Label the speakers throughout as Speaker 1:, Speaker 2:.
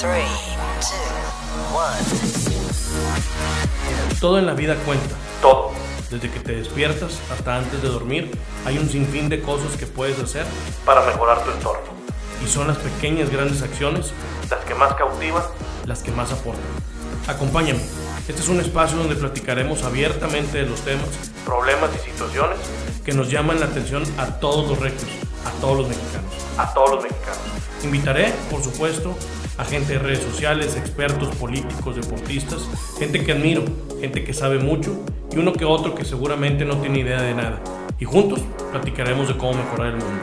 Speaker 1: 3, 2, 1.
Speaker 2: Todo en la vida cuenta. Todo. Desde que te despiertas hasta antes de dormir, hay un sinfín de cosas que puedes hacer para mejorar tu entorno. Y son las pequeñas grandes acciones las que más cautivan, las que más aportan. Acompáñame. Este es un espacio donde platicaremos abiertamente de los temas, problemas y situaciones que nos llaman la atención a todos los rectos, a todos los mexicanos, a todos los mexicanos. Invitaré, por supuesto, a gente de redes sociales, expertos, políticos, deportistas, gente que admiro, gente que sabe mucho y uno que otro que seguramente no tiene idea de nada. Y juntos platicaremos de cómo mejorar el mundo.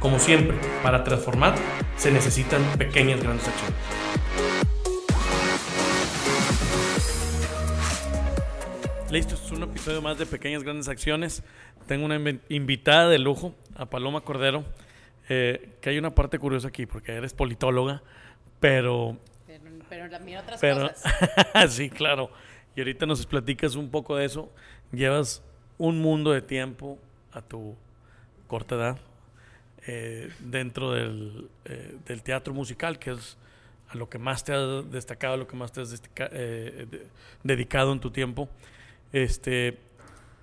Speaker 2: Como siempre, para transformar se necesitan pequeñas grandes acciones. Listo, es un episodio más de Pequeñas Grandes Acciones. Tengo una invi- invitada de lujo, a Paloma Cordero, eh, que hay una parte curiosa aquí, porque eres politóloga, pero...
Speaker 3: Pero, pero también otras
Speaker 2: pero
Speaker 3: cosas.
Speaker 2: sí, claro. Y ahorita nos platicas un poco de eso. Llevas un mundo de tiempo a tu corta edad eh, dentro del, eh, del teatro musical, que es a lo que más te has destacado, a lo que más te has eh, de- dedicado en tu tiempo. Este,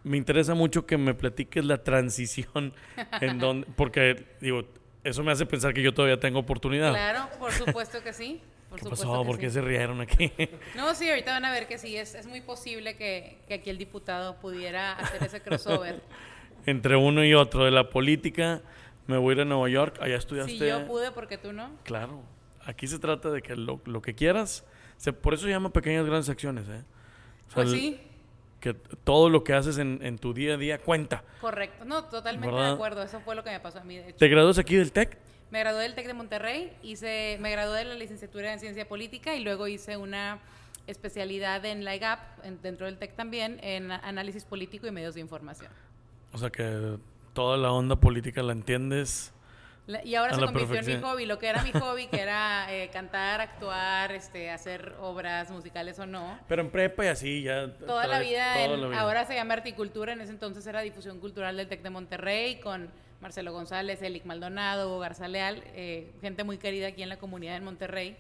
Speaker 2: me interesa mucho que me platiques la transición en donde, porque digo, eso me hace pensar que yo todavía tengo oportunidad.
Speaker 3: Claro, por supuesto que sí. Por
Speaker 2: ¿Qué
Speaker 3: supuesto
Speaker 2: pasó?
Speaker 3: que
Speaker 2: ¿Por qué
Speaker 3: sí.
Speaker 2: se rieron aquí?
Speaker 3: No, sí, ahorita van a ver que sí, es, es muy posible que, que aquí el diputado pudiera hacer ese crossover.
Speaker 2: Entre uno y otro de la política, me voy a ir a Nueva York, allá estudiaste.
Speaker 3: si yo pude, porque tú no?
Speaker 2: Claro, aquí se trata de que lo, lo que quieras, se, por eso se llama pequeñas grandes acciones, ¿eh? O sea,
Speaker 3: Pues sí,
Speaker 2: Que todo lo que haces en, en tu día a día cuenta.
Speaker 3: correcto. No, totalmente
Speaker 2: ¿Verdad?
Speaker 3: de acuerdo. Eso fue lo que me pasó a mí, de hecho.
Speaker 2: ¿Te gradúas aquí del TEC?
Speaker 3: Me gradué del TEC de Monterrey, hice, me gradué de la licenciatura en Ciencia Política y luego hice una especialidad en la IGAP, en- dentro del TEC también, en análisis político y medios de información.
Speaker 2: O sea que toda la onda política la entiendes.
Speaker 3: La- y ahora
Speaker 2: A
Speaker 3: se convirtió en mi
Speaker 2: perfección.
Speaker 3: hobby, lo que era mi hobby, que era eh, cantar, actuar, este, hacer obras musicales o no.
Speaker 2: Pero en prepa y así ya.
Speaker 3: Toda la vida, en-
Speaker 2: la vida.
Speaker 3: ahora se llama Articultura, en ese entonces era Difusión Cultural del TEC de Monterrey, con Marcelo González, Elic Maldonado, Garza Leal, eh, gente muy querida aquí en la comunidad en Monterrey.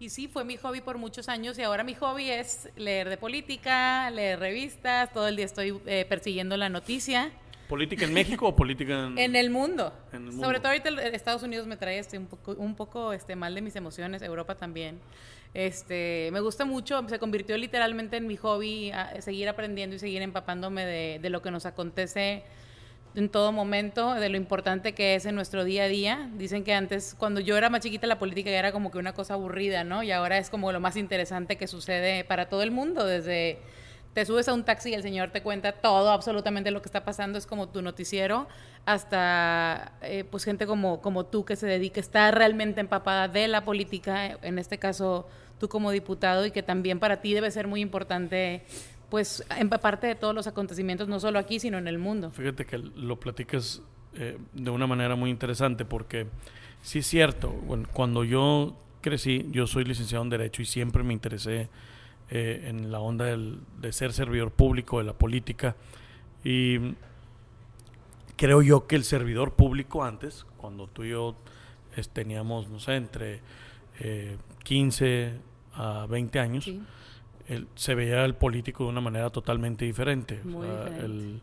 Speaker 3: Y sí, fue mi hobby por muchos años y ahora mi hobby es leer de política, leer revistas, todo el día estoy eh, persiguiendo la noticia.
Speaker 2: ¿Política en México o política en.?
Speaker 3: En el mundo.
Speaker 2: En el
Speaker 3: Sobre
Speaker 2: mundo.
Speaker 3: todo ahorita Estados Unidos me trae este, un poco, un poco este, mal de mis emociones, Europa también. Este, me gusta mucho, se convirtió literalmente en mi hobby a- seguir aprendiendo y seguir empapándome de, de lo que nos acontece en todo momento, de lo importante que es en nuestro día a día. Dicen que antes, cuando yo era más chiquita, la política era como que una cosa aburrida, ¿no? Y ahora es como lo más interesante que sucede para todo el mundo, desde te subes a un taxi y el señor te cuenta todo, absolutamente lo que está pasando, es como tu noticiero, hasta eh, pues gente como, como tú que se dedica, está realmente empapada de la política, en este caso tú como diputado, y que también para ti debe ser muy importante pues empaparte de todos los acontecimientos, no solo aquí, sino en el mundo.
Speaker 2: Fíjate que lo platicas eh, de una manera muy interesante porque sí es cierto, bueno, cuando yo crecí, yo soy licenciado en Derecho y siempre me interesé eh, en la onda del- de ser servidor público, de la política. Y creo yo que el servidor público antes, cuando tú y yo es- teníamos, no sé, entre eh, 15 a 20 años,
Speaker 3: Sí.
Speaker 2: el- se veía el político de una manera totalmente diferente. O
Speaker 3: Muy
Speaker 2: sea,
Speaker 3: diferente.
Speaker 2: el-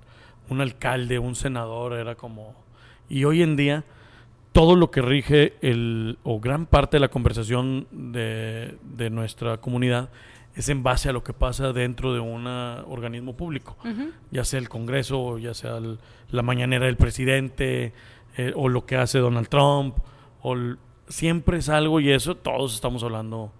Speaker 2: un alcalde, un senador era como... Y hoy en día todo lo que rige el, o gran parte de la conversación de, de nuestra comunidad es en base a lo que pasa dentro de un organismo público, ya sea el Congreso, ya sea el- la mañanera del presidente, eh, o lo que hace Donald Trump, o el- siempre es algo y eso, todos estamos hablando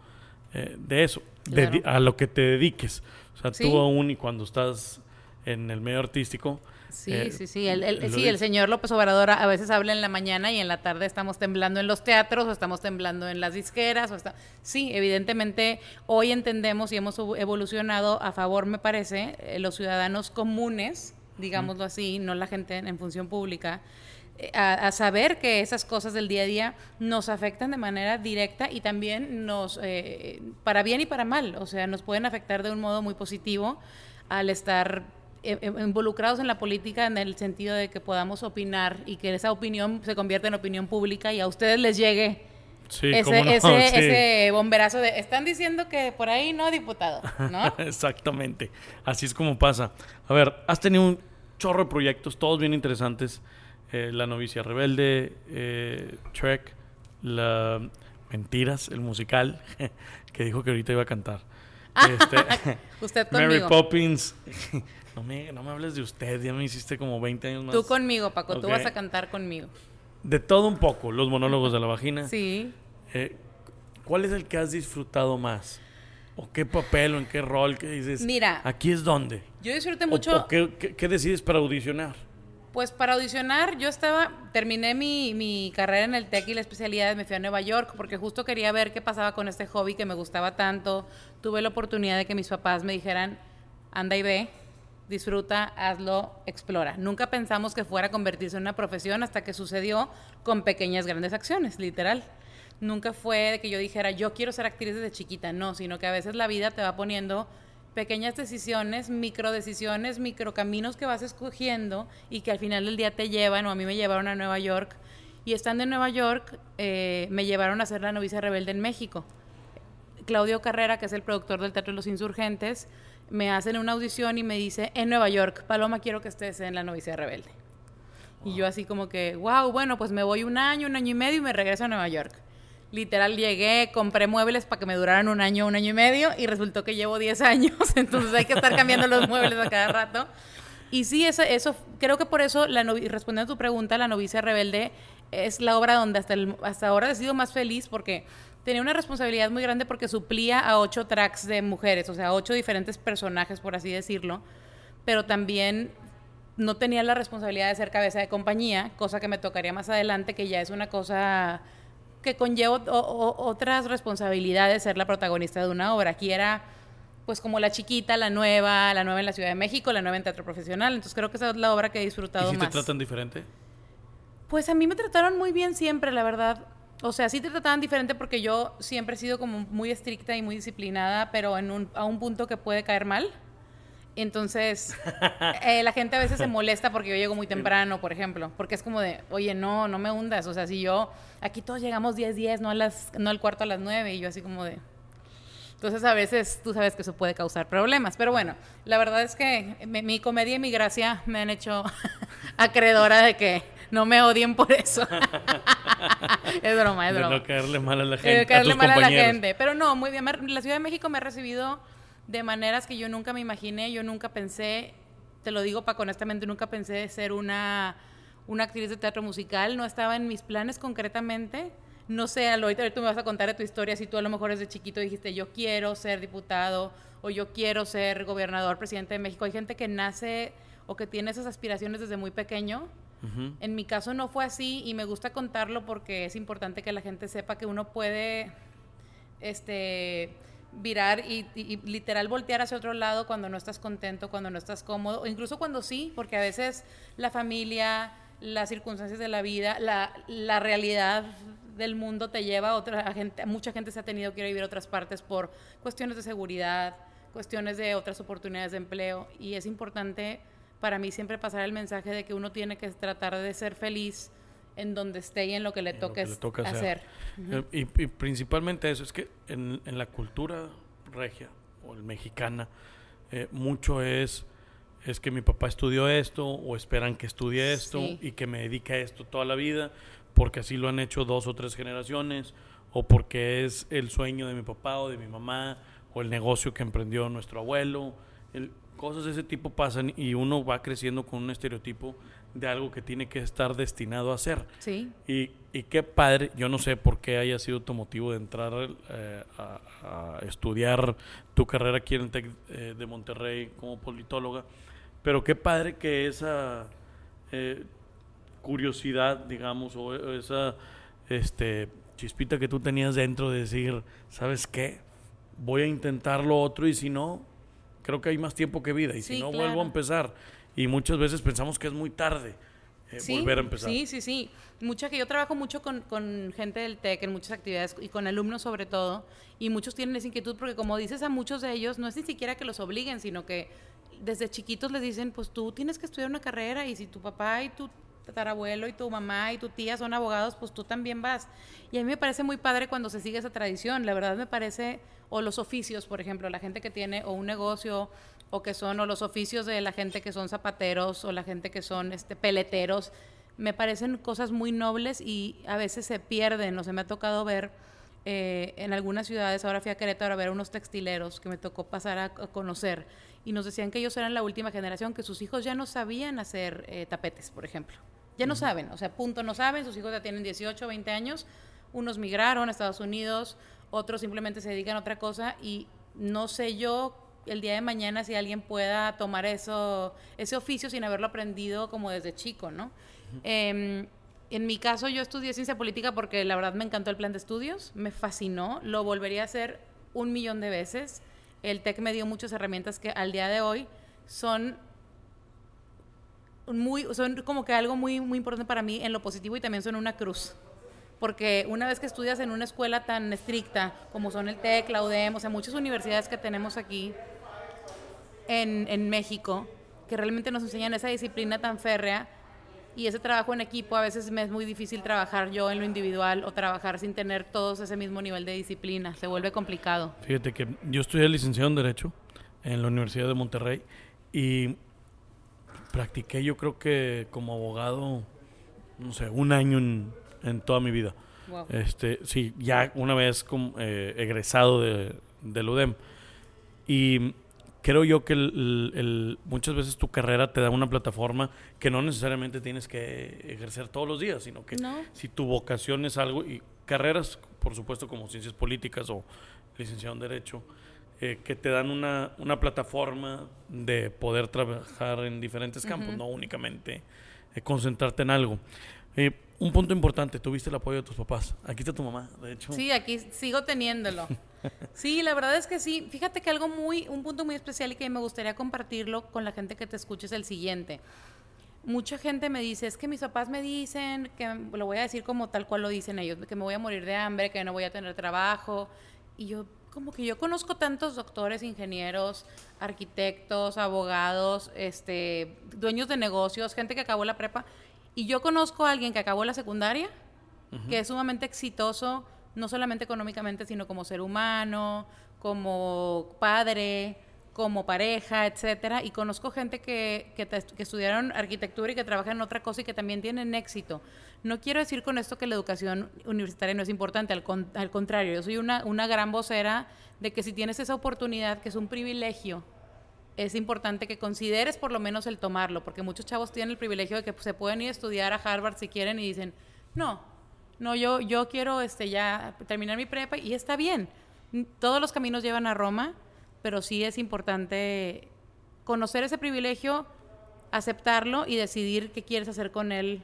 Speaker 2: eh, de eso, de- a lo que te dediques. O sea,
Speaker 3: Sí.
Speaker 2: tú aún y cuando estás en el medio artístico,
Speaker 3: Sí,
Speaker 2: Eh,
Speaker 3: sí, sí. El, sí, el señor López Obrador a veces habla en la mañana y en la tarde estamos temblando en los teatros o estamos temblando en las disqueras. O está... Sí, evidentemente hoy entendemos y hemos evo- evolucionado a favor, me parece, eh, los ciudadanos comunes, digámoslo así, no la gente en, función pública, eh, a, a saber que esas cosas del día a día nos afectan de manera directa y también nos, eh, para bien y para mal, o sea, nos pueden afectar de un modo muy positivo al estar involucrados en la política en el sentido de que podamos opinar y que esa opinión se convierta en opinión pública y a ustedes les llegue
Speaker 2: Sí,
Speaker 3: ese,
Speaker 2: no,
Speaker 3: ese,
Speaker 2: sí.
Speaker 3: ese bomberazo de, están diciendo que por ahí no, diputado, ¿no?
Speaker 2: Exactamente. Así es como pasa. A ver, has tenido un chorro de proyectos, todos bien interesantes. Eh, la novicia rebelde, eh, Trek, la Mentiras, el musical, que dijo que ahorita iba a cantar. Este,
Speaker 3: Usted
Speaker 2: Mary
Speaker 3: conmigo.
Speaker 2: Poppins. No me, no me hables de usted, ya me hiciste como 20 años más.
Speaker 3: Tú conmigo, Paco, tú vas a cantar conmigo.
Speaker 2: De todo un poco, los monólogos de la vagina.
Speaker 3: Sí.
Speaker 2: Eh, ¿Cuál es el que has disfrutado más? ¿O qué papel o en qué rol que dices?
Speaker 3: Mira.
Speaker 2: Aquí es donde.
Speaker 3: Yo disfruté
Speaker 2: ¿O-
Speaker 3: mucho.
Speaker 2: o qué, qué- qué decides para audicionar?
Speaker 3: Pues para audicionar, yo estaba, terminé mi, mi carrera en el TEC y la especialidad, me fui a Nueva York porque justo quería ver qué pasaba con este hobby que me gustaba tanto. Tuve la oportunidad de que mis papás me dijeran, anda y ve, disfruta, hazlo, explora. Nunca pensamos que fuera a convertirse en una profesión hasta que sucedió con pequeñas, grandes acciones, literal. Nunca fue de que yo dijera, yo quiero ser actriz desde chiquita, no, sino que a veces la vida te va poniendo pequeñas decisiones, micro decisiones, micro caminos que vas escogiendo y que al final del día te llevan, o a mí me llevaron a Nueva York. Y estando en Nueva York, eh, me llevaron a ser la novicia rebelde en México. Claudio Carrera, que es el productor del Teatro de los Insurgentes, me hacen una audición y me dice, en Nueva York, Paloma, quiero que estés en La Novicia Rebelde. Y yo así como que, wow, bueno, pues me voy un año, un año y medio y me regreso a Nueva York. Literal llegué, compré muebles para que me duraran un año, un año y medio y resultó que llevo 10 años, entonces hay que estar cambiando los muebles a cada rato. Y sí, eso, eso creo que por eso, la respondiendo a tu pregunta, La novicia rebelde es la obra donde hasta, el- hasta ahora he sido más feliz porque tenía una responsabilidad muy grande porque suplía a ocho tracks de mujeres, o sea, ocho diferentes personajes, por así decirlo, pero también no tenía la responsabilidad de ser cabeza de compañía, cosa que me tocaría más adelante, que ya es una cosa que conlleva o- o- otras responsabilidades ser la protagonista de una obra. Aquí era pues como la chiquita, la nueva, la nueva en la Ciudad de México, la nueva en teatro profesional. Entonces creo que esa es la obra que he
Speaker 2: ¿Y
Speaker 3: disfrutado
Speaker 2: si te
Speaker 3: más.
Speaker 2: tratan diferente?
Speaker 3: Pues a mí me trataron muy bien siempre, la verdad. O sea, sí te trataban diferente porque yo siempre he sido como muy estricta y muy disciplinada, pero en un, a un punto que puede caer mal. Entonces, eh, la gente a veces se molesta porque yo llego muy temprano, por ejemplo, porque es como de, oye, no, no me hundas. O sea, si yo, aquí todos llegamos 10, 10, no, a las, no al cuarto a las 9, y yo así como de... Entonces a veces tú sabes que eso puede causar problemas. Pero bueno, la verdad es que mi, mi comedia y mi gracia me han hecho acreedora de que no me odien por eso. es broma, es
Speaker 2: De
Speaker 3: broma.
Speaker 2: no caerle mal a la gente.
Speaker 3: caerle
Speaker 2: a tus
Speaker 3: mal a la gente. Pero no, muy bien. La Ciudad de México me ha recibido de maneras que yo nunca me imaginé. Yo nunca pensé, te lo digo Paco, honestamente, nunca pensé ser una, una actriz de teatro musical. No estaba en mis planes concretamente. No sé, ahorita, ahorita me vas a contar de tu historia. Si tú a lo mejor desde chiquito dijiste, yo quiero ser diputado o yo quiero ser gobernador, presidente de México. Hay gente que nace o que tiene esas aspiraciones desde muy pequeño. En mi caso no fue así y me gusta contarlo porque es importante que la gente sepa que uno puede este virar y, y- literal voltear hacia otro lado cuando no estás contento, cuando no estás cómodo, o incluso cuando sí, porque a veces la familia, las circunstancias de la vida, la, la realidad del mundo te lleva a otra gente, mucha gente se ha tenido que ir a vivir a otras partes por cuestiones de seguridad, cuestiones de otras oportunidades de empleo y es importante para mí siempre pasar el mensaje de que uno tiene que tratar de ser feliz en donde esté y en lo que le toque,
Speaker 2: toca
Speaker 3: hacer.
Speaker 2: Eh, y, y principalmente eso, es que en, en la cultura regia o el mexicana, eh, mucho es, es que mi papá estudió esto o esperan que estudie esto
Speaker 3: Sí.
Speaker 2: y que me dedique a esto toda la vida porque así lo han hecho dos o tres generaciones o porque es el sueño de mi papá o de mi mamá o el negocio que emprendió nuestro abuelo. el- cosas de ese tipo pasan y uno va creciendo con un estereotipo de algo que tiene que estar destinado a ser.
Speaker 3: Sí.
Speaker 2: Y, y qué padre, yo no sé por qué haya sido tu motivo de entrar eh, a, a estudiar tu carrera aquí en el TEC eh, de Monterrey como politóloga, pero qué padre que esa eh, curiosidad, digamos, o o esa este, chispita que tú tenías dentro de decir, ¿sabes qué? Voy a intentar lo otro y si no, creo que hay más tiempo que vida y si no,
Speaker 3: claro.
Speaker 2: vuelvo a empezar. Y muchas veces pensamos que es muy tarde eh,
Speaker 3: Sí,
Speaker 2: volver a empezar.
Speaker 3: Sí, sí, sí. Mucha que yo trabajo mucho con, con gente del TEC en muchas actividades y con alumnos sobre todo. Y muchos tienen esa inquietud porque como dices a muchos de ellos, no es ni siquiera que los obliguen, sino que desde chiquitos les dicen, pues tú tienes que estudiar una carrera y si tu papá y tú tatarabuelo y tu mamá y tu tía son abogados, pues tú también vas. Y a mí me parece muy padre cuando se sigue esa tradición. La verdad me parece, o los oficios, por ejemplo, la gente que tiene o un negocio o que son, o los oficios de la gente que son zapateros o la gente que son este, peleteros, me parecen cosas muy nobles y a veces se pierden. O sea, me ha tocado ver eh, en algunas ciudades, ahora fui a Querétaro a ver unos textileros que me tocó pasar a, conocer y nos decían que ellos eran la última generación, que sus hijos ya no sabían hacer eh, tapetes, por ejemplo. Ya no saben, o sea, punto, no saben, sus hijos ya tienen 18, 20 años, unos migraron a Estados Unidos, otros simplemente se dedican a otra cosa y no sé yo el día de mañana si alguien pueda tomar eso, ese oficio sin haberlo aprendido como desde chico, ¿no? Em, en mi caso yo estudié ciencia política porque la verdad me encantó el plan de estudios, me fascinó, lo volvería a hacer un millón de veces. El TEC me dio muchas herramientas que al día de hoy son muy, son como que algo muy, muy importante para mí en lo positivo y también son una cruz porque una vez que estudias en una escuela tan estricta como son el TEC, la UDEM, o sea, muchas universidades que tenemos aquí en, en México, que realmente nos enseñan esa disciplina tan férrea y ese trabajo en equipo, a veces me es muy difícil trabajar yo en lo individual o trabajar sin tener todos ese mismo nivel de disciplina, se vuelve complicado.
Speaker 2: Fíjate que yo estudié licenciado en Derecho en la Universidad de Monterrey y practiqué yo creo que como abogado, no sé, un año en, en toda mi vida. Este, sí, ya una vez como, eh, egresado de, del UDEM. Y creo yo que el, muchas veces tu carrera te da una plataforma que no necesariamente tienes que ejercer todos los días, sino que si tu vocación es algo, y carreras, por supuesto, como ciencias políticas o licenciado en Derecho, eh, que te dan una, una, plataforma de poder trabajar en diferentes campos, no únicamente eh, concentrarte en algo. Eh, un punto importante, tuviste el apoyo de tus papás. Aquí está tu mamá, de hecho.
Speaker 3: Sí, aquí sigo teniéndolo. Sí, la verdad es que sí. Fíjate que algo muy, un punto muy especial y que me gustaría compartirlo con la gente que te escuche es el siguiente. Mucha gente me dice, es que mis papás me dicen, que lo voy a decir como tal cual lo dicen ellos, que me voy a morir de hambre, que no voy a tener trabajo. Y yo, como que yo conozco tantos doctores, ingenieros, arquitectos, abogados, este, dueños de negocios, gente que acabó la prepa y yo conozco a alguien que acabó la secundaria, que es sumamente exitoso, no solamente económicamente, sino como ser humano, como padre, como pareja, etcétera. Y conozco gente que, que, estudiaron arquitectura y que trabajan en otra cosa y que también tienen éxito. No quiero decir con esto que la educación universitaria no es importante, al, al contrario, yo soy una, una gran vocera de que si tienes esa oportunidad, que es un privilegio, es importante que consideres por lo menos el tomarlo, porque muchos chavos tienen el privilegio de que se pueden ir a estudiar a Harvard si quieren y dicen, no, no, yo, yo quiero este, ya terminar mi prepa y está bien. Todos los caminos llevan a Roma, pero sí es importante conocer ese privilegio, aceptarlo y decidir qué quieres hacer con él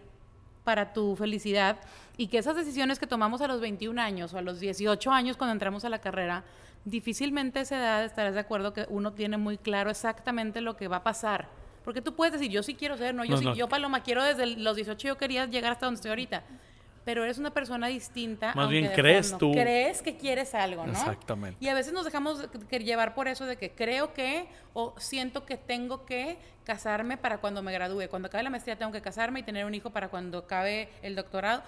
Speaker 3: para tu felicidad y que esas decisiones que tomamos a los 21 años o a los 18 años cuando entramos a la carrera, difícilmente a esa edad estarás de acuerdo que uno tiene muy claro exactamente lo que va a pasar. Porque tú puedes decir, yo sí quiero ser, no, yo sí, yo Paloma quiero desde los 18 yo quería llegar hasta donde estoy ahorita. Pero eres una persona distinta.
Speaker 2: Más bien crees tú.
Speaker 3: Crees que quieres algo, ¿no?
Speaker 2: Exactamente.
Speaker 3: Y a veces nos dejamos llevar por eso de que creo que o siento que tengo que casarme para cuando me gradúe. Cuando acabe la maestría tengo que casarme y tener un hijo para cuando acabe el doctorado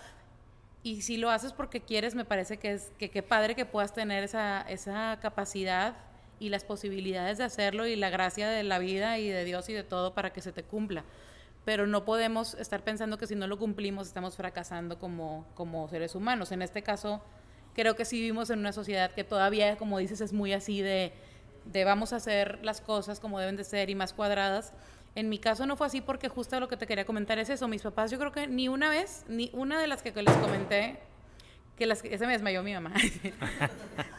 Speaker 3: y si lo haces porque quieres, me parece que es que qué padre que puedas tener esa, esa capacidad y las posibilidades de hacerlo y la gracia de la vida y de Dios y de todo para que se te cumpla. Pero no podemos estar pensando que si no lo cumplimos estamos fracasando como, como seres humanos. En este caso, creo que sí vivimos en una sociedad que todavía, como dices, es muy así de, de vamos a hacer las cosas como deben de ser y más cuadradas en mi caso no fue así porque justo lo que te quería comentar es eso. Mis papás, yo creo que ni una vez, ni una de las que les comenté, que las que, se me desmayó mi mamá.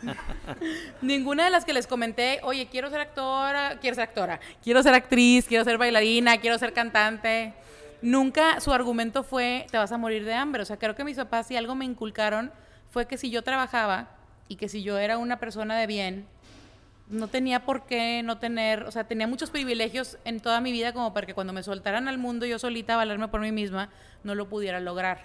Speaker 3: Ninguna de las que les comenté, oye, quiero ser actora, quiero ser actora, quiero ser actriz, quiero ser bailarina, quiero ser cantante. Nunca su argumento fue, te vas a morir de hambre. O sea, creo que mis papás, si algo me inculcaron, fue que si yo trabajaba y que si yo era una persona de bien, no tenía por qué no tener, o sea, tenía muchos privilegios en toda mi vida como para que cuando me soltaran al mundo yo solita a valerme por mí misma, no lo pudiera lograr.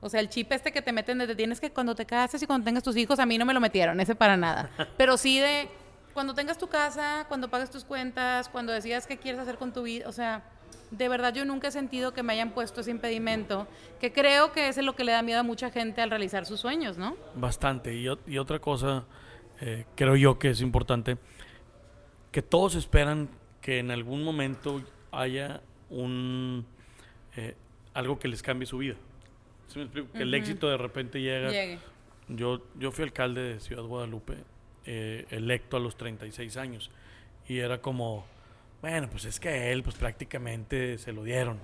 Speaker 3: O sea, el chip este que te meten desde tienes que cuando te cases y cuando tengas tus hijos, a mí no me lo metieron, ese para nada. Pero sí de cuando tengas tu casa, cuando pagues tus cuentas, cuando decidas qué quieres hacer con tu vida, o sea, de verdad yo nunca he sentido que me hayan puesto ese impedimento, que creo que es lo que le da miedo a mucha gente al realizar sus sueños, ¿no?
Speaker 2: Bastante. Y, y otra cosa, eh, creo yo que es importante, que todos esperan que en algún momento haya un eh, algo que les cambie su vida. ¿Sí me explico? Que el éxito de repente llega.
Speaker 3: Llegue.
Speaker 2: Yo, yo fui alcalde de Ciudad Guadalupe, eh, electo a los 36 años. Y era como, bueno, pues es que a él pues prácticamente se lo dieron.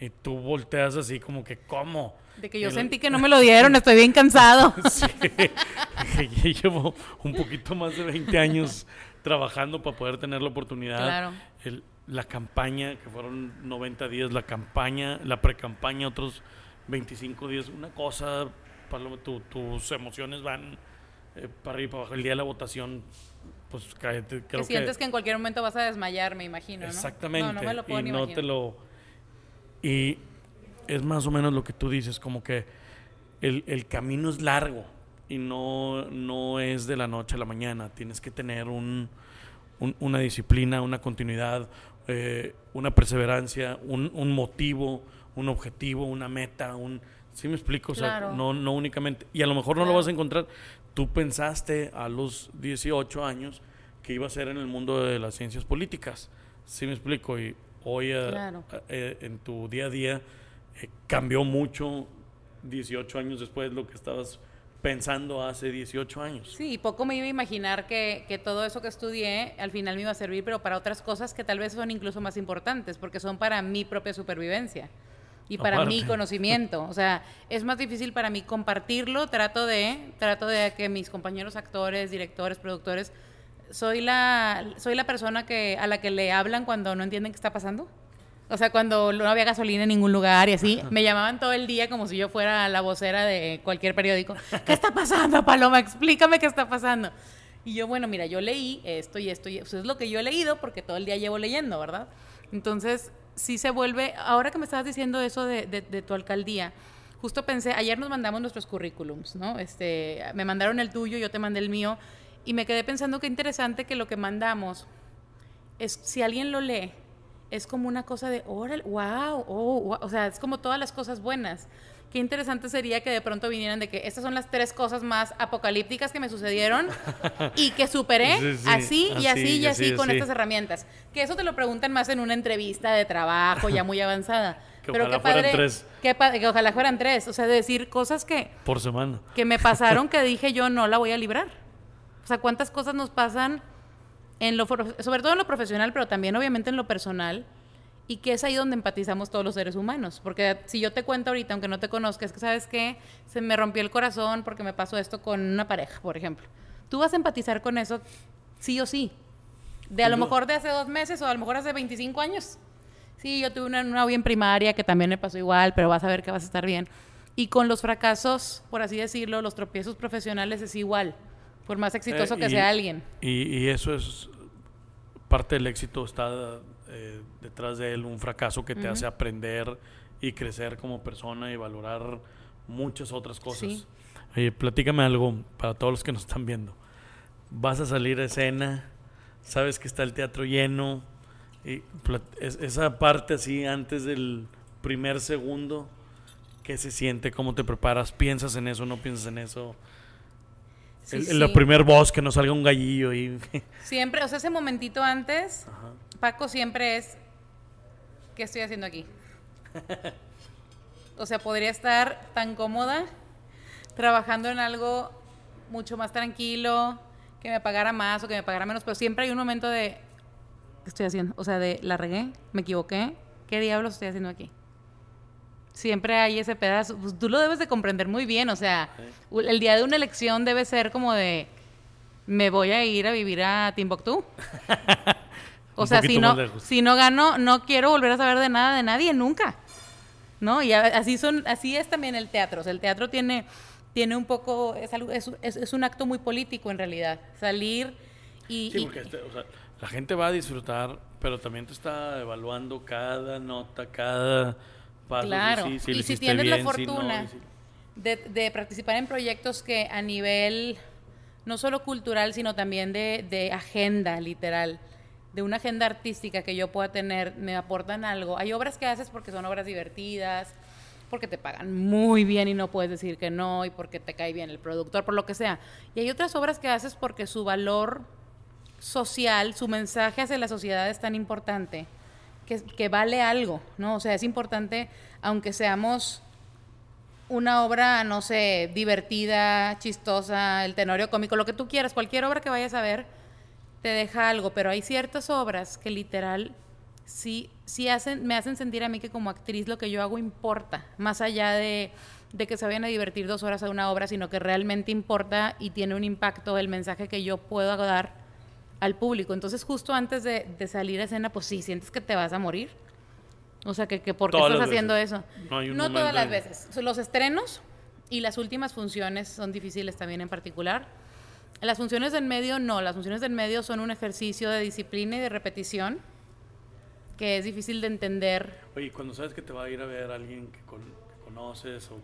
Speaker 2: Y tú volteas así como que, ¿cómo?
Speaker 3: De que yo sentí que no me lo dieron, estoy bien cansado.
Speaker 2: Sí, que llevo un poquito más de 20 años trabajando para poder tener la oportunidad.
Speaker 3: Claro.
Speaker 2: El- la campaña, que fueron 90 días, la campaña, la pre-campaña, otros 25 días, una cosa, Paloma, tu- tus emociones van eh, para arriba y para abajo. El día de la votación, pues cállate, creo
Speaker 3: que sientes que en cualquier momento vas a desmayar, me imagino, ¿no?
Speaker 2: Exactamente.
Speaker 3: No, no me lo puedo
Speaker 2: y
Speaker 3: ni
Speaker 2: no
Speaker 3: imaginar.
Speaker 2: te lo. Y es más o menos lo que tú dices, como que el, el camino es largo y no, no es de la noche a la mañana. Tienes que tener un, un- una disciplina, una continuidad, eh, una perseverancia, un, un motivo, un objetivo, una meta, un. ¿Sí me explico? O sea,
Speaker 3: Claro.
Speaker 2: no, no únicamente. Y a lo mejor no lo
Speaker 3: Claro.
Speaker 2: vas a encontrar. Tú pensaste a los 18 años que iba a ser en el mundo de las ciencias políticas. ¿Sí me explico? Y hoy eh,
Speaker 3: Claro.
Speaker 2: eh, en tu día a día eh, cambió mucho 18 años después lo que estabas pensando hace 18 años.
Speaker 3: Sí, poco me iba a imaginar que, que todo eso que estudié al final me iba a servir, pero para otras cosas que tal vez son incluso más importantes, porque son para mi propia supervivencia y para mi conocimiento. O sea, es más difícil para mí compartirlo, trato de, trato de que mis compañeros actores, directores, productores, soy la, soy la persona que, a la que le hablan cuando no entienden qué está pasando. O sea, cuando no había gasolina en ningún lugar y así, me llamaban todo el día como si yo fuera la vocera de cualquier periódico. ¿Qué está pasando, Paloma? Explícame qué está pasando. Y yo, bueno, mira, yo leí esto y esto y eso es lo que yo he leído porque todo el día llevo leyendo, ¿verdad? Entonces, sí se vuelve, ahora que me estabas diciendo eso de, de- de tu alcaldía, justo pensé, ayer nos mandamos nuestros currículums, ¿no? Este, me mandaron el tuyo, yo te mandé el mío, y me quedé pensando qué interesante que lo que mandamos es, si alguien lo lee, es como una cosa de, órale, wow, oh, wow", o sea, es como todas las cosas buenas. Qué interesante sería que de pronto vinieran de que estas son las tres cosas más apocalípticas que me sucedieron y que superé
Speaker 2: Sí, sí,
Speaker 3: así y así y así, con
Speaker 2: así.
Speaker 3: estas herramientas. Que eso te lo preguntan más en una entrevista de trabajo ya muy avanzada.
Speaker 2: Que
Speaker 3: Pero
Speaker 2: ojalá
Speaker 3: qué
Speaker 2: fueran
Speaker 3: padre,
Speaker 2: tres.
Speaker 3: qué pa- que ojalá fueran tres. O sea, de decir cosas que,
Speaker 2: Por semana.
Speaker 3: que me pasaron que dije yo no la voy a librar. Sea, cuántas cosas nos pasan en lo sobre todo en lo profesional, pero también obviamente en lo personal y que es ahí donde empatizamos todos los seres humanos, porque si yo te cuento ahorita aunque no te conozcas, que sabes que se me rompió el corazón porque me pasó esto con una pareja, por ejemplo. Tú vas a empatizar con eso sí o sí. De a lo mejor de hace dos meses o a lo mejor hace 25 años. Sí, yo tuve una novia en primaria que también me pasó igual, pero vas a ver que vas a estar bien. Y con los fracasos, por así decirlo, los tropiezos profesionales es igual, por más exitoso
Speaker 2: Eh,
Speaker 3: que
Speaker 2: y-
Speaker 3: sea alguien.
Speaker 2: Y, y eso es parte del éxito, está eh, detrás de él un fracaso que te hace aprender y crecer como persona y valorar muchas otras cosas.
Speaker 3: Sí.
Speaker 2: Oye, platícame algo para todos los que nos están viendo. Vas a salir a escena, sabes que está el teatro lleno, y es- esa parte así antes del primer segundo, ¿qué se siente? ¿Cómo te preparas? ¿Piensas en eso? ¿No piensas en eso?
Speaker 3: Sí,
Speaker 2: el,
Speaker 3: sí.
Speaker 2: el primer voz, que no salga un gallillo y...
Speaker 3: Siempre, o sea, ese momentito antes,
Speaker 2: Ajá.
Speaker 3: Paco siempre es, ¿qué estoy haciendo aquí? O sea, podría estar tan cómoda trabajando en algo mucho más tranquilo, que me pagara más o que me pagara menos, pero siempre hay un momento de, ¿qué estoy haciendo? O sea, de, la regué, me equivoqué, ¿qué diablos estoy haciendo aquí? Siempre hay ese pedazo, pues tú lo debes de comprender muy bien, o sea, el día de una elección debe ser como de, me voy a ir a vivir a Timbuktu. O sea, si no, si no gano, no quiero volver a saber de nada de nadie nunca. ¿No? Y así son, así es también el teatro. O sea, el teatro tiene, tiene un poco, es, algo, es, es- es un acto muy político en realidad. Salir y.
Speaker 2: Sí,
Speaker 3: y-
Speaker 2: porque este, o sea, la gente va a disfrutar, pero también te está evaluando cada nota, cada paso.
Speaker 3: Claro. y si tienes la
Speaker 2: bien, si no,
Speaker 3: fortuna de, de participar en proyectos que a nivel no solo cultural, sino también de, de agenda, literal, de una agenda artística que yo pueda tener me aportan algo. Hay obras que haces porque son obras divertidas, porque te pagan muy bien y no puedes decir que no, y porque te cae bien el productor, por lo que sea. Y hay otras obras que haces porque su valor social, su mensaje hacia la sociedad es tan importante que, vale algo, ¿no? O sea, es importante, aunque seamos una obra, no sé, divertida, chistosa, el tenorio cómico, lo que tú quieras, cualquier obra que vayas a ver, te deja algo, pero hay ciertas obras que literal sí, sí hacen, me hacen sentir a mí que como actriz lo que yo hago importa, más allá de, de que se vayan a divertir dos horas a una obra, sino que realmente importa y tiene un impacto el mensaje que yo puedo dar al público. Entonces, justo antes de, de salir a escena, pues sí, sientes que te vas a morir. O sea, que, que ¿por qué
Speaker 2: Todas
Speaker 3: estás haciendo
Speaker 2: veces.
Speaker 3: eso?
Speaker 2: No hay un
Speaker 3: no todas las veces. Los estrenos y las últimas funciones son difíciles también en particular. Las funciones del medio no, las funciones del medio son un ejercicio de disciplina y de repetición que es difícil de entender.
Speaker 2: Oye, cuando sabes que te va a ir a ver alguien que, con- que conoces o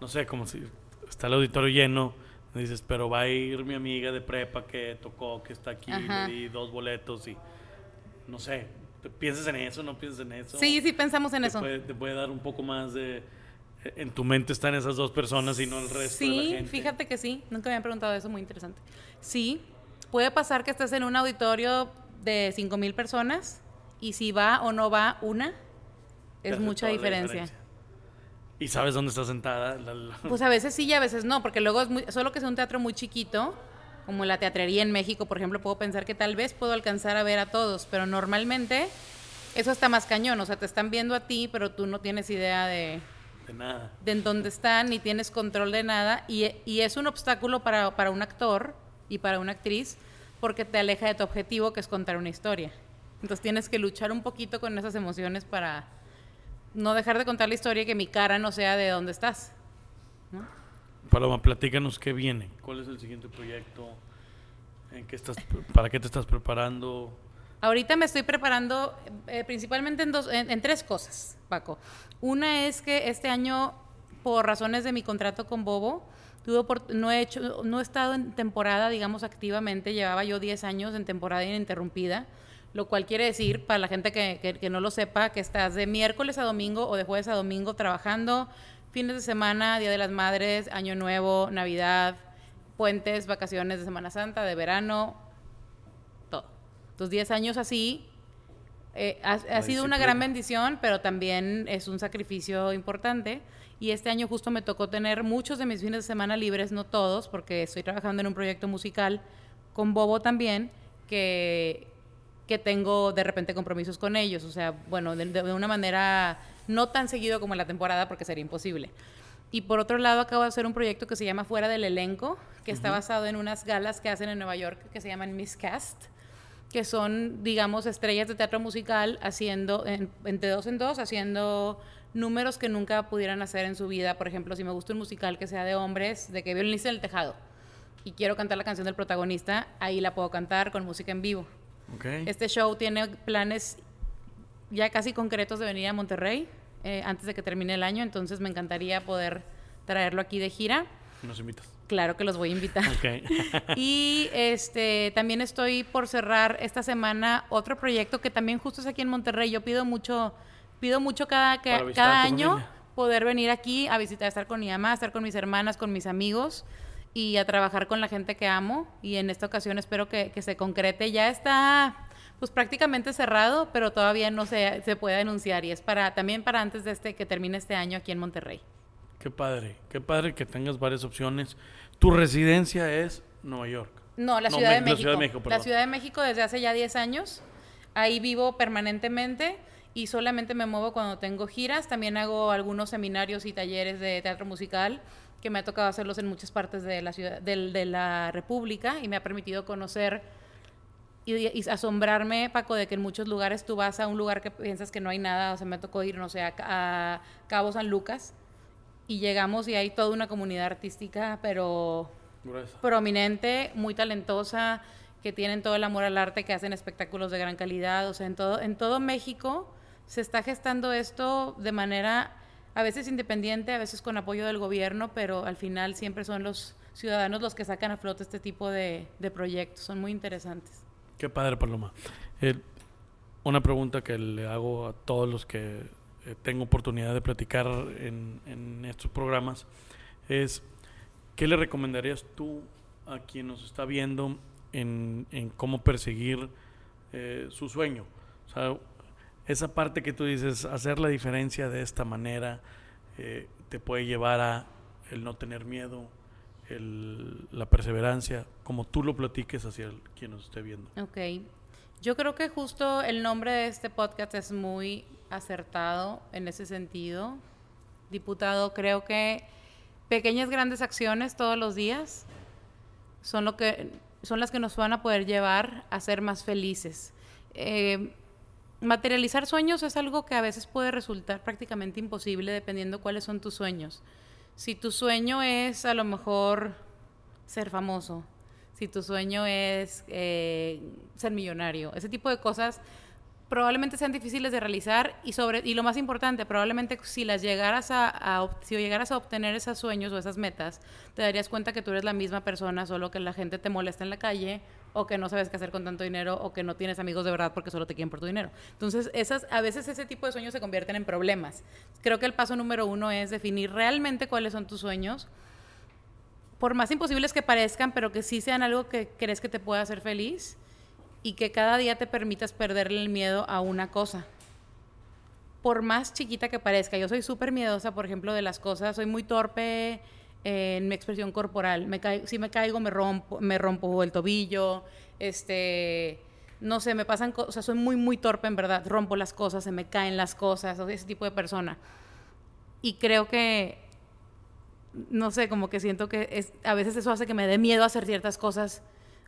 Speaker 2: no sé, como si está el auditorio lleno, dices, pero va a ir mi amiga de prepa que tocó, que está aquí,
Speaker 3: Ajá.
Speaker 2: le di dos boletos y no sé, ¿te ¿piensas en eso? ¿No piensas en eso?
Speaker 3: Sí, sí pensamos en
Speaker 2: te
Speaker 3: eso.
Speaker 2: Puede, te puede dar un poco más de... En tu mente están esas dos personas y no el resto de la
Speaker 3: Sí,
Speaker 2: gente.
Speaker 3: fíjate que sí. Nunca me habían preguntado eso, muy interesante. Sí, puede pasar que estés en un auditorio de 5 mil personas y si va o no va una, es mucha
Speaker 2: la
Speaker 3: diferencia.
Speaker 2: Y sabes dónde está sentada. La- la-
Speaker 3: Pues a veces sí y a veces no, porque luego es muy, solo que sea un teatro muy chiquito, como la teatrería en México, por ejemplo, puedo pensar que tal vez puedo alcanzar a ver a todos, pero normalmente eso está más cañón, o sea, te están viendo a ti, pero tú no tienes idea de,
Speaker 2: de nada.
Speaker 3: de en dónde están, ni tienes control de nada, y, y es un obstáculo para, para un actor y para una actriz, porque te aleja de tu objetivo, que es contar una historia. Entonces tienes que luchar un poquito con esas emociones para no dejar de contar la historia y que mi cara no sea de dónde estás.
Speaker 2: Paloma, platícanos qué viene. ¿Cuál es el siguiente proyecto? ¿En qué estás, ¿Para qué te estás preparando?
Speaker 3: Ahorita me estoy preparando eh, principalmente en, dos, en, en tres cosas, Paco. Una es que este año, por razones de mi contrato con Bobo, no, he hecho, no he estado en temporada, digamos, activamente. Llevaba yo 10 años en temporada ininterrumpida, lo cual quiere decir, para la gente que, que- que no lo sepa, que estás de miércoles a domingo o de jueves a domingo trabajando, fines de semana, Día de las Madres, Año Nuevo, Navidad, puentes, vacaciones de Semana Santa, de verano, todo. Entonces, 10 años así eh, ha, ha sido una gran bendición, pero también es un sacrificio importante. Y este año justo me tocó tener muchos de mis fines de semana libres, no todos, porque estoy trabajando en un proyecto musical con Bobo también, que, que tengo de repente compromisos con ellos. O sea, bueno, de, de una manera no tan seguido como en la temporada, porque sería imposible. Y por otro lado, acabo de hacer un proyecto que se llama Fuera del Elenco, que está basado en unas galas que hacen en Nueva York que se llaman Miscast que son, digamos, estrellas de teatro musical haciendo, en, entre dos en dos, haciendo números que nunca pudieran hacer en su vida. Por ejemplo, si me gusta un musical que sea de hombres, de que violinista en el tejado, y quiero cantar la canción del protagonista, ahí la puedo cantar con música en vivo. Este show tiene planes ya casi concretos de venir a Monterrey eh, antes de que termine el año, entonces me encantaría poder traerlo aquí de gira.
Speaker 2: Nos invitas.
Speaker 3: Claro que los voy a invitar. Y este también estoy por cerrar esta semana otro proyecto que también justo es aquí en Monterrey. Yo pido mucho, pido mucho cada, cada año
Speaker 2: familia.
Speaker 3: poder venir aquí a visitar, a estar con mi mamá, a estar con mis hermanas, con mis amigos y a trabajar con la gente que amo. Y en esta ocasión espero que, que se concrete. Ya está pues prácticamente cerrado, pero todavía no se, se puede anunciar. Y es para también para antes de este que termine este año aquí en Monterrey.
Speaker 2: Qué padre. Qué padre que tengas varias opciones. Tu residencia es Nueva York.
Speaker 3: No, la
Speaker 2: No,
Speaker 3: Ciudad, de
Speaker 2: Me- la
Speaker 3: México.
Speaker 2: Ciudad de México,
Speaker 3: La
Speaker 2: perdón.
Speaker 3: Ciudad de México desde hace ya 10 años. Ahí vivo permanentemente y solamente me muevo cuando tengo giras. También hago algunos seminarios y talleres de teatro musical que me ha tocado hacerlos en muchas partes de la ciudad, del- de, la República y me ha permitido conocer y, y asombrarme, Paco, de que en muchos lugares tú vas a un lugar que piensas que no hay nada. O sea, me tocó ir, no sé, a, a Cabo San Lucas y llegamos y hay toda una comunidad artística, pero
Speaker 2: Gruesa.
Speaker 3: prominente, muy talentosa, que tienen todo el amor al arte, que hacen espectáculos de gran calidad. O sea, en todo, en todo México se está gestando esto de manera a veces independiente, a veces con apoyo del gobierno, pero al final siempre son los ciudadanos los que sacan a flote este tipo de, proyectos. Son muy interesantes.
Speaker 2: Qué padre, Paloma. Eh, una pregunta que le hago a todos los que eh, tengo oportunidad de platicar en, estos programas es, ¿qué le recomendarías tú a quien nos está viendo en, en cómo perseguir eh, su sueño? O sea, esa parte que tú dices, hacer la diferencia de esta manera, eh, te puede llevar a el no tener miedo, el, la perseverancia, como tú lo platiques hacia quien nos esté viendo.
Speaker 3: Ok. Yo creo que justo el nombre de este podcast es muy acertado en ese sentido. Diputado, creo que pequeñas grandes acciones todos los días son lo que son las que nos van a poder llevar a ser más felices. Eh, materializar sueños es algo que a veces puede resultar prácticamente imposible dependiendo cuáles son tus sueños. Si tu sueño es a lo mejor ser famoso, si tu sueño es eh, ser millonario, ese tipo de cosas probablemente sean difíciles de realizar y sobre y lo más importante probablemente si las llegaras a, si llegaras a obtener esos sueños o esas metas te darías cuenta que tú eres la misma persona solo que la gente te molesta en la calle o que no sabes qué hacer con tanto dinero o que no tienes amigos de verdad porque solo te quieren por tu dinero. Entonces esas a veces ese tipo de sueños se convierten en problemas. Creo que el paso número uno es definir realmente cuáles son tus sueños. Por más imposibles que parezcan pero que sí sean algo que crees que te pueda hacer feliz y que cada día te permitas perderle el miedo a una cosa. Por más chiquita que parezca, yo soy súper miedosa, por ejemplo, de las cosas, soy muy torpe en mi expresión corporal. Me si me caigo, me rompo, me rompo el tobillo, este, no sé, me pasan cosas, soy muy, muy torpe en verdad, rompo las cosas, se me caen las cosas, ese tipo de persona. Y creo que, no sé, como que siento que es, a veces eso hace que me dé miedo hacer ciertas cosas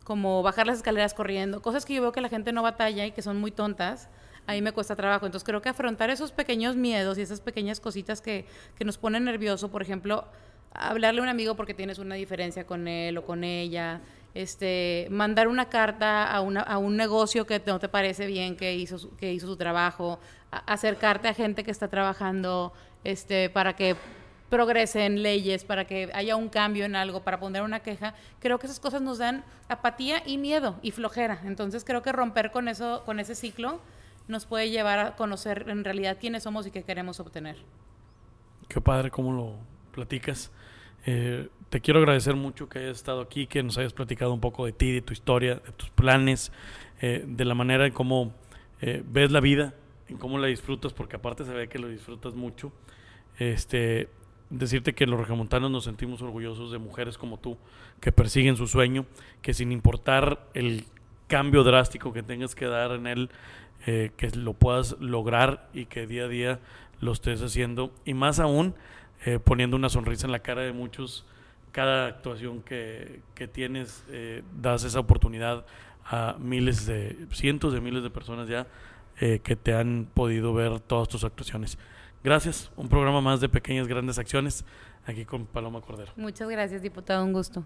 Speaker 3: como bajar las escaleras corriendo, cosas que yo veo que la gente no batalla y que son muy tontas, ahí me cuesta trabajo. Entonces creo que afrontar esos pequeños miedos y esas pequeñas cositas que, que nos ponen nervioso, por ejemplo, hablarle a un amigo porque tienes una diferencia con él o con ella, este, mandar una carta a, una, a un negocio que no te parece bien que hizo, que hizo su trabajo, acercarte a gente que está trabajando este, para que progresen leyes, para que haya un cambio en algo, para poner una queja, creo que esas cosas nos dan apatía y miedo y flojera. Entonces creo que romper con eso, con ese ciclo, nos puede llevar a conocer en realidad quiénes somos y qué queremos obtener.
Speaker 2: Qué padre cómo lo platicas. Eh, te quiero agradecer mucho que hayas estado aquí, que nos hayas platicado un poco de ti, de tu historia, de tus planes, eh, de la manera en cómo eh, ves la vida, en cómo la disfrutas, porque aparte se ve que lo disfrutas mucho. Este, decirte que los regimontanos nos sentimos orgullosos de mujeres como tú, que persiguen su sueño, que sin importar el cambio drástico que tengas que dar en él, que lo puedas lograr y que día a día lo estés haciendo. Y más aún, eh, poniendo una sonrisa en la cara de muchos, cada actuación que, que tienes, eh, das esa oportunidad a miles de, cientos de miles de personas ya que te han podido ver todas tus actuaciones. Gracias. Un programa más de pequeñas grandes acciones aquí con Paloma Cordero.
Speaker 3: Muchas gracias, diputado. Un gusto.